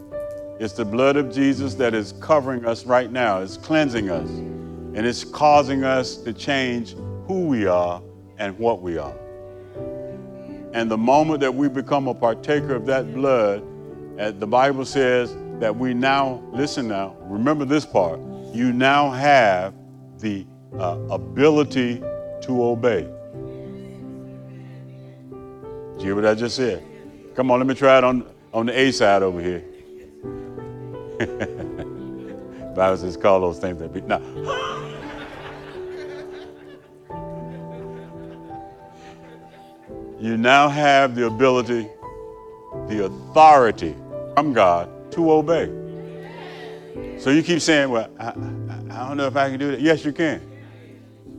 It's the blood of Jesus that is covering us right now, it's cleansing us, and it's causing us to change who we are and what we are. And the moment that we become a partaker of that blood, uh, the Bible says that we now, listen now, remember this part, you now have the uh, ability to obey. Do you hear what I just said? Come on, let me try it on, on the A side over here. Bible says call those things that be. Now, you now have the ability, the authority from God to obey. So you keep saying, well, I, I, don't know if I can do that. Yes, you can.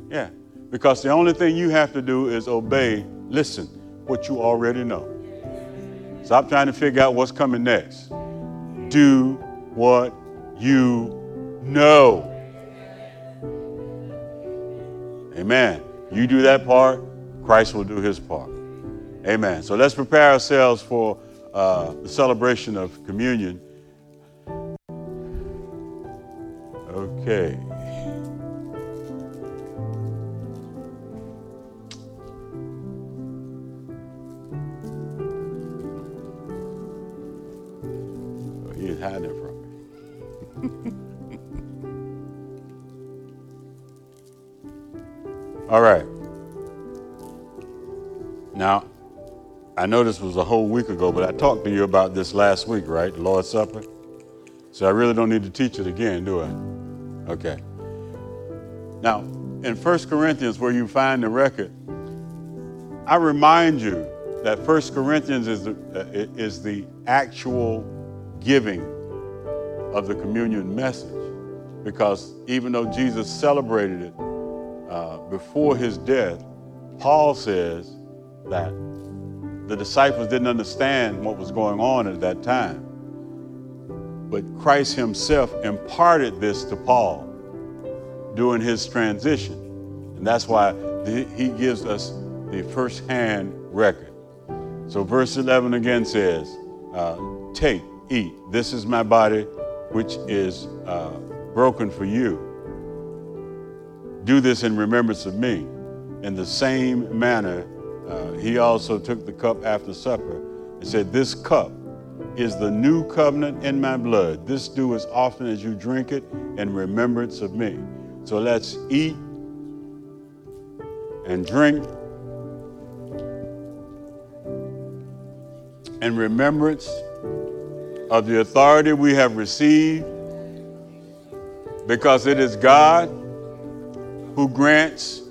Yeah. Because the only thing you have to do is obey, listen, what you already know. Stop trying to figure out what's coming next. Do what you know. Amen. You do that part, Christ will do his part. Amen. So let's prepare ourselves for uh, the celebration of communion. Okay. hiding it from me. All right. Now, I know this was a whole week ago, but I talked to you about this last week, right? The Lord's Supper. So I really don't need to teach it again, do I? Okay. Now, in 1 Corinthians, where you find the record, I remind you that 1 Corinthians is the, uh, is the actual giving of the communion message because even though Jesus celebrated it uh, before his death, Paul says that the disciples didn't understand what was going on at that time. But Christ himself imparted this to Paul during his transition. And that's why he gives us the first-hand record. So verse 11 again says, uh, take, eat. This is my body, which is uh, broken for you. Do this in remembrance of me. In the same manner, uh, he also took the cup after supper and said, This cup is the new covenant in my blood. This do as often as you drink it in remembrance of me. So let's eat and drink in remembrance of the authority we have received because it is God who grants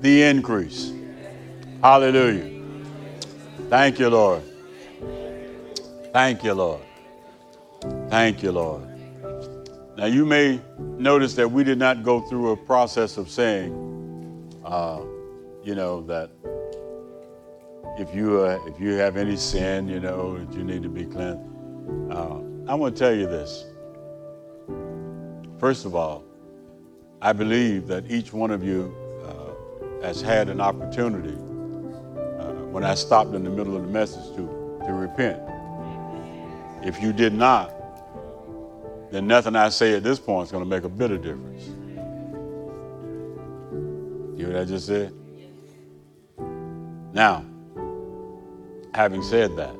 the increase. Hallelujah. Thank you, Lord. Thank you, Lord. Thank you, Lord. Now, you may notice that we did not go through a process of saying, uh, you know, that if you uh, if you have any sin, you know, that you need to be cleansed. Uh, I want to tell you this. First of all, I believe that each one of you uh, has had an opportunity when I stopped in the middle of the message to, to repent. If you did not, then nothing I say at this point is going to make a bit of difference. You hear what I just said? Now, having said that,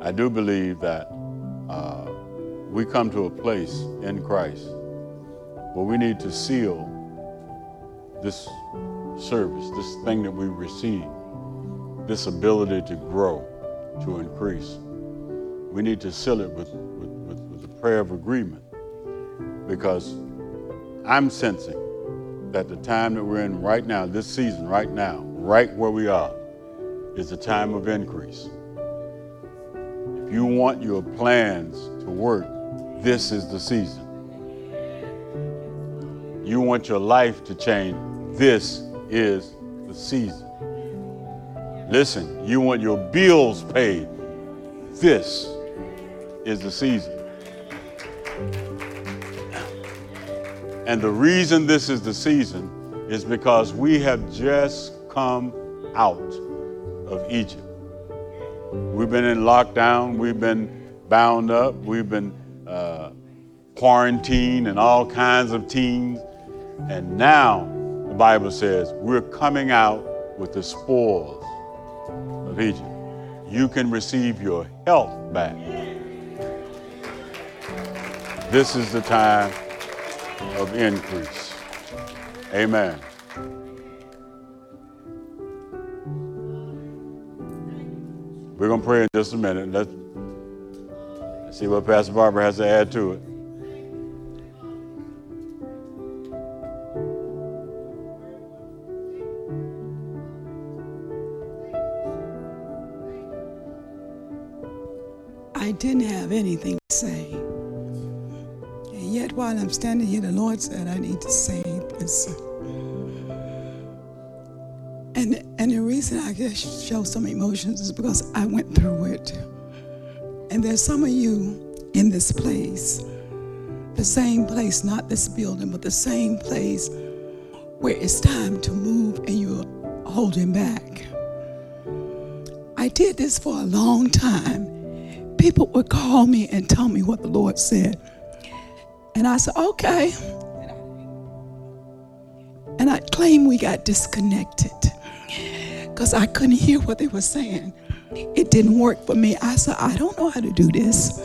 I do believe that uh, we come to a place in Christ where we need to seal this service, this thing that we receive, this ability to grow, to increase. We need to seal it with, with, with, with a prayer of agreement because I'm sensing that the time that we're in right now, this season, right now, right where we are, is a time of increase. If you want your plans to work, this is the season. You want your life to change, this is the season. Listen, you want your bills paid, this is the season. And the reason this is the season is because we have just come out of Egypt. We've been in lockdown, we've been bound up, we've been uh, quarantined and all kinds of teens. And now the Bible says we're coming out with the spoils Egypt. You can receive your health back. This is the time of increase. Amen. We're going to pray in just a minute. Let's see what Pastor Barbara has to add to it. Anything to say. And yet, while I'm standing here, the Lord said, I need to say this. And, and the reason I just show some emotions is because I went through it. And there's some of you in this place, the same place, not this building, but the same place where it's time to move and you're holding back. I did this for a long time. People would call me and tell me what the Lord said. And I said, okay. And I claim we got disconnected because I couldn't hear what they were saying. It didn't work for me. I said, I don't know how to do this.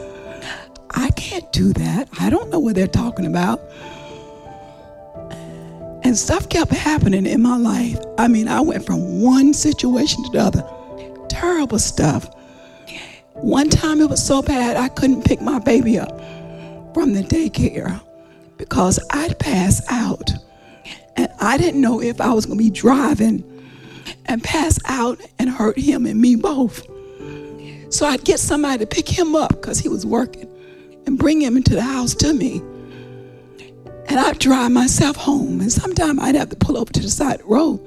I can't do that. I don't know what they're talking about. And stuff kept happening in my life. I mean, I went from one situation to the other. Terrible stuff. One time it was so bad I couldn't pick my baby up from the daycare because I'd pass out. And I didn't know if I was going to be driving and pass out and hurt him and me both. So I'd get somebody to pick him up because he was working. and bring him into the house to me. And I'd drive myself home. And sometimes I'd have to pull over to the side of the road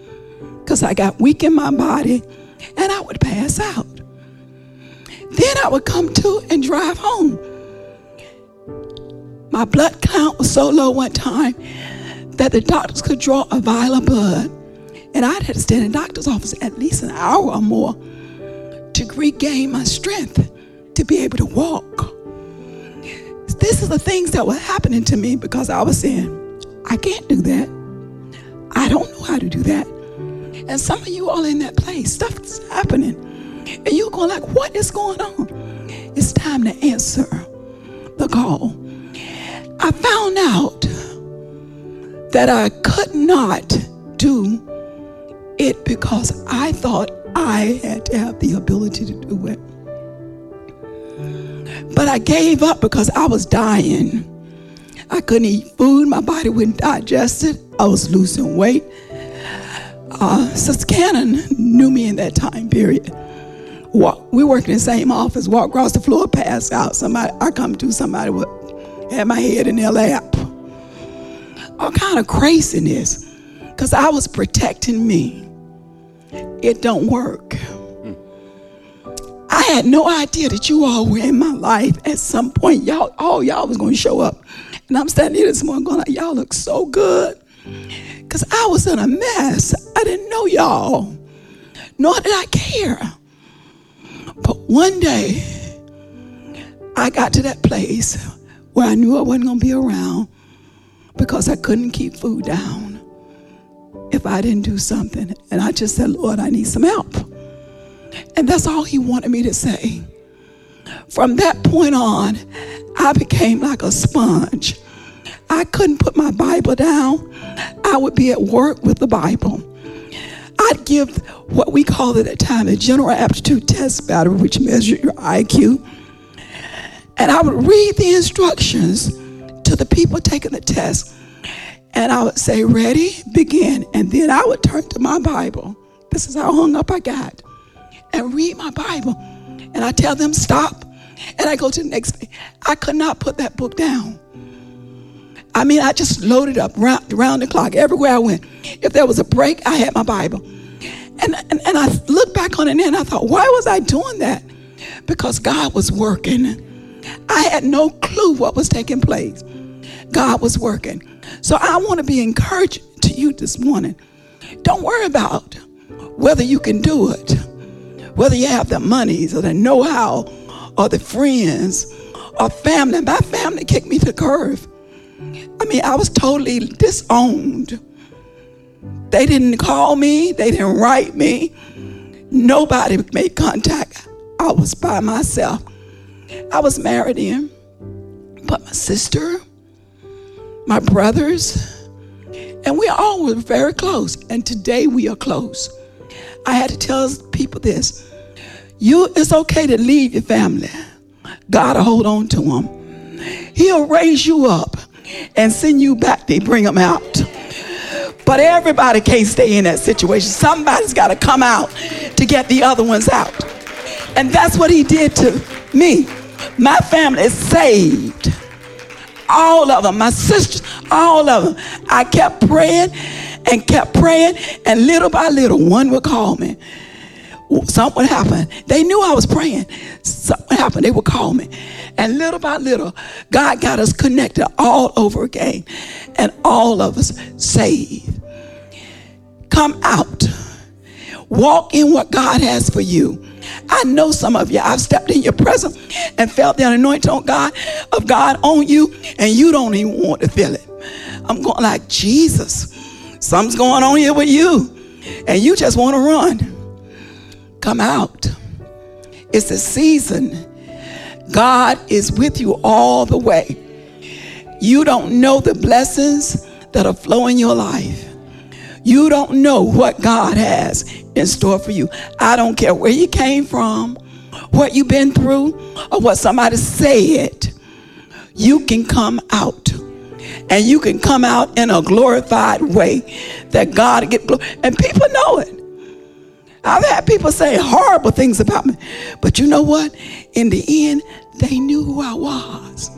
because I got weak in my body and I would pass out. Then I would come to and drive home. My blood count was so low one time that the doctors could draw a vial of blood. And I'd have to stay in the doctor's office at least an hour or more to regain my strength to be able to walk. This is the things that were happening to me because I was saying, I can't do that. I don't know how to do that. And some of you all in that place, stuff's happening. And you're going like, what is going on? It's time to answer the call. I found out that I could not do it because I thought I had to have the ability to do it. But I gave up because I was dying. I couldn't eat food, my body wouldn't digest it. I was losing weight. Uh, Sister Cannon knew me in that time period. Walk, we worked in the same office, walk across the floor, pass out. Somebody, I come to somebody with, have my head in their lap. All kind of craziness, because I was protecting me. It don't work. I had no idea that you all were in my life at some point. Y'all, all y'all was going to show up. And I'm standing here this morning going, y'all look so good. Because I was in a mess. I didn't know y'all, nor did I care. But one day, I got to that place where I knew I wasn't going to be around because I couldn't keep food down if I didn't do something. And I just said, Lord, I need some help. And that's all he wanted me to say. From that point on, I became like a sponge. I couldn't put my Bible down. I would be at work with the Bible. I'd give what we called at that time a general aptitude test battery, which measured your IQ. And I would read the instructions to the people taking the test. And I would say, Ready, begin. And then I would turn to my Bible. This is how hung up I got and read my Bible. And I tell them stop. And I go to the next. thing. I could not put that book down. I mean, I just loaded up round, round the clock everywhere I went. If there was a break, I had my Bible. And, and, and I look back on it and I thought, why was I doing that? Because God was working. I had no clue what was taking place. God was working. So I want to be encouraged to you this morning. Don't worry about whether you can do it whether you have the monies or the know how or the friends or family. My family kicked me to the curve. I mean, I was totally disowned. They didn't call me, they didn't write me. Nobody made contact. I was by myself. I was married in, but my sister, my brothers, and we all were very close. And today we are close. I had to tell people this. You, it's okay to leave your family. God will hold on to them. He'll raise you up and send you back to bring them out. But everybody can't stay in that situation. Somebody's got to come out to get the other ones out. And that's what he did to me. My family is saved. All of them, my sisters, all of them. I kept praying and kept praying, and little by little, one would call me. Something happened. They knew I was praying. Something happened. They would call me. And little by little, God got us connected all over again. And all of us saved. Come out. Walk in what God has for you. I know some of you, I've stepped in your presence and felt the anointing on God of God on you, and you don't even want to feel it. I'm going like Jesus. Something's going on here with you, and you just want to run. Come out. It's a season. God is with you all the way. You don't know the blessings that are flowing your life. You don't know what God has in store for you. I don't care where you came from, what you've been through, or what somebody said. You can come out and you can come out in a glorified way that God get glory. And people know it. I've had people say horrible things about me. But you know what? In the end, they knew who I was.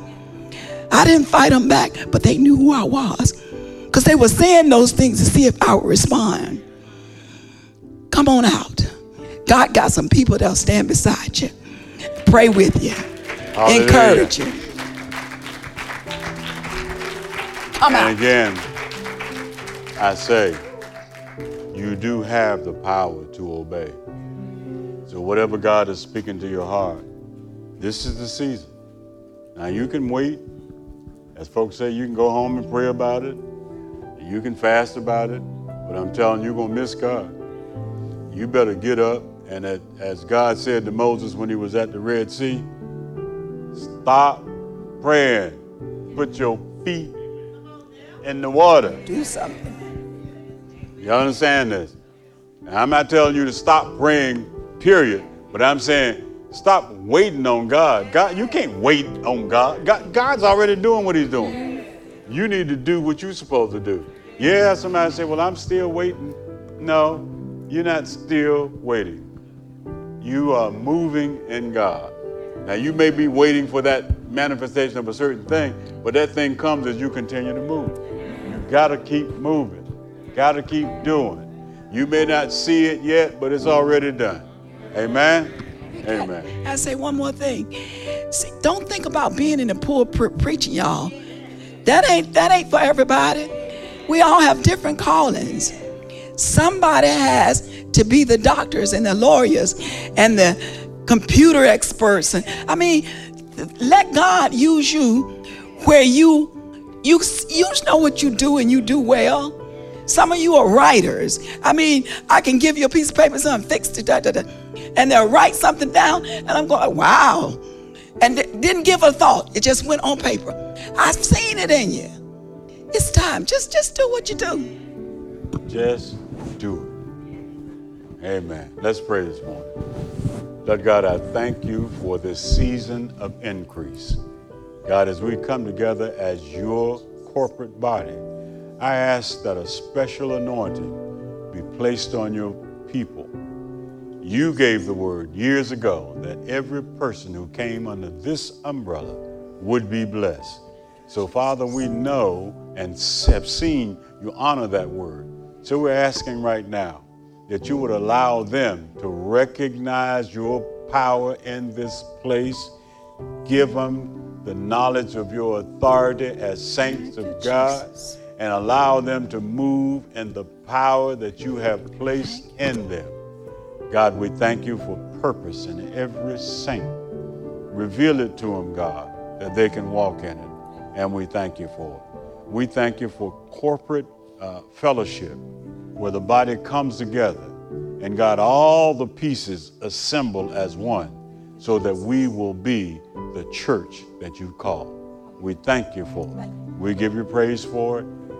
I didn't fight them back, but they knew who I was. Because they were saying those things to see if I would respond. Come on out. God got some people that'll stand beside you, pray with you, Hallelujah. encourage you. Come and out. again, I say, you do have the power to obey. So, whatever God is speaking to your heart, this is the season. Now, you can wait. As folks say, you can go home and pray about it. You can fast about it. But I'm telling you, you're going to miss God. You better get up. And as God said to Moses when he was at the Red Sea, stop praying. Put your feet in the water. Do something. You understand this? I'm not telling you to stop praying, period. But I'm saying Stop waiting on God. God, you can't wait on God. God. God's already doing what He's doing. You need to do what you're supposed to do. Yeah, somebody say, "Well, I'm still waiting." No, you're not still waiting. You are moving in God. Now, you may be waiting for that manifestation of a certain thing, but that thing comes as you continue to move. You got to keep moving. Got to keep doing. You may not see it yet, but it's already done. Amen. Amen. I say one more thing. See, don't think about being in the pulpit preaching, y'all. That ain't that ain't for everybody. We all have different callings. Somebody has to be the doctors and the lawyers and the computer experts. And I mean, let God use you where you you you know what you do and you do well. Some of you are writers. I mean, I can give you a piece of paper, something fixed it, da, da, da, and they'll write something down, and I'm going, wow. And didn't give a thought. It just went on paper. I've seen it in you. It's time. Just just do what you do. Just do it. Amen. Let's pray this morning. Lord God, I thank you for this season of increase. God, as we come together as your corporate body, I ask that a special anointing be placed on your people. You gave the word years ago that every person who came under this umbrella would be blessed. So, Father, we know and have seen you honor that word. So, we're asking right now that you would allow them to recognize your power in this place. Give them the knowledge of your authority as saints of God and allow them to move in the power that you have placed in them. God, we thank you for purpose in every saint. Reveal it to them, God, that they can walk in it. And we thank you for it. We thank you for corporate uh, fellowship where the body comes together and God, all the pieces assemble as one so that we will be the church that you call. We thank you for it. We give you praise for it.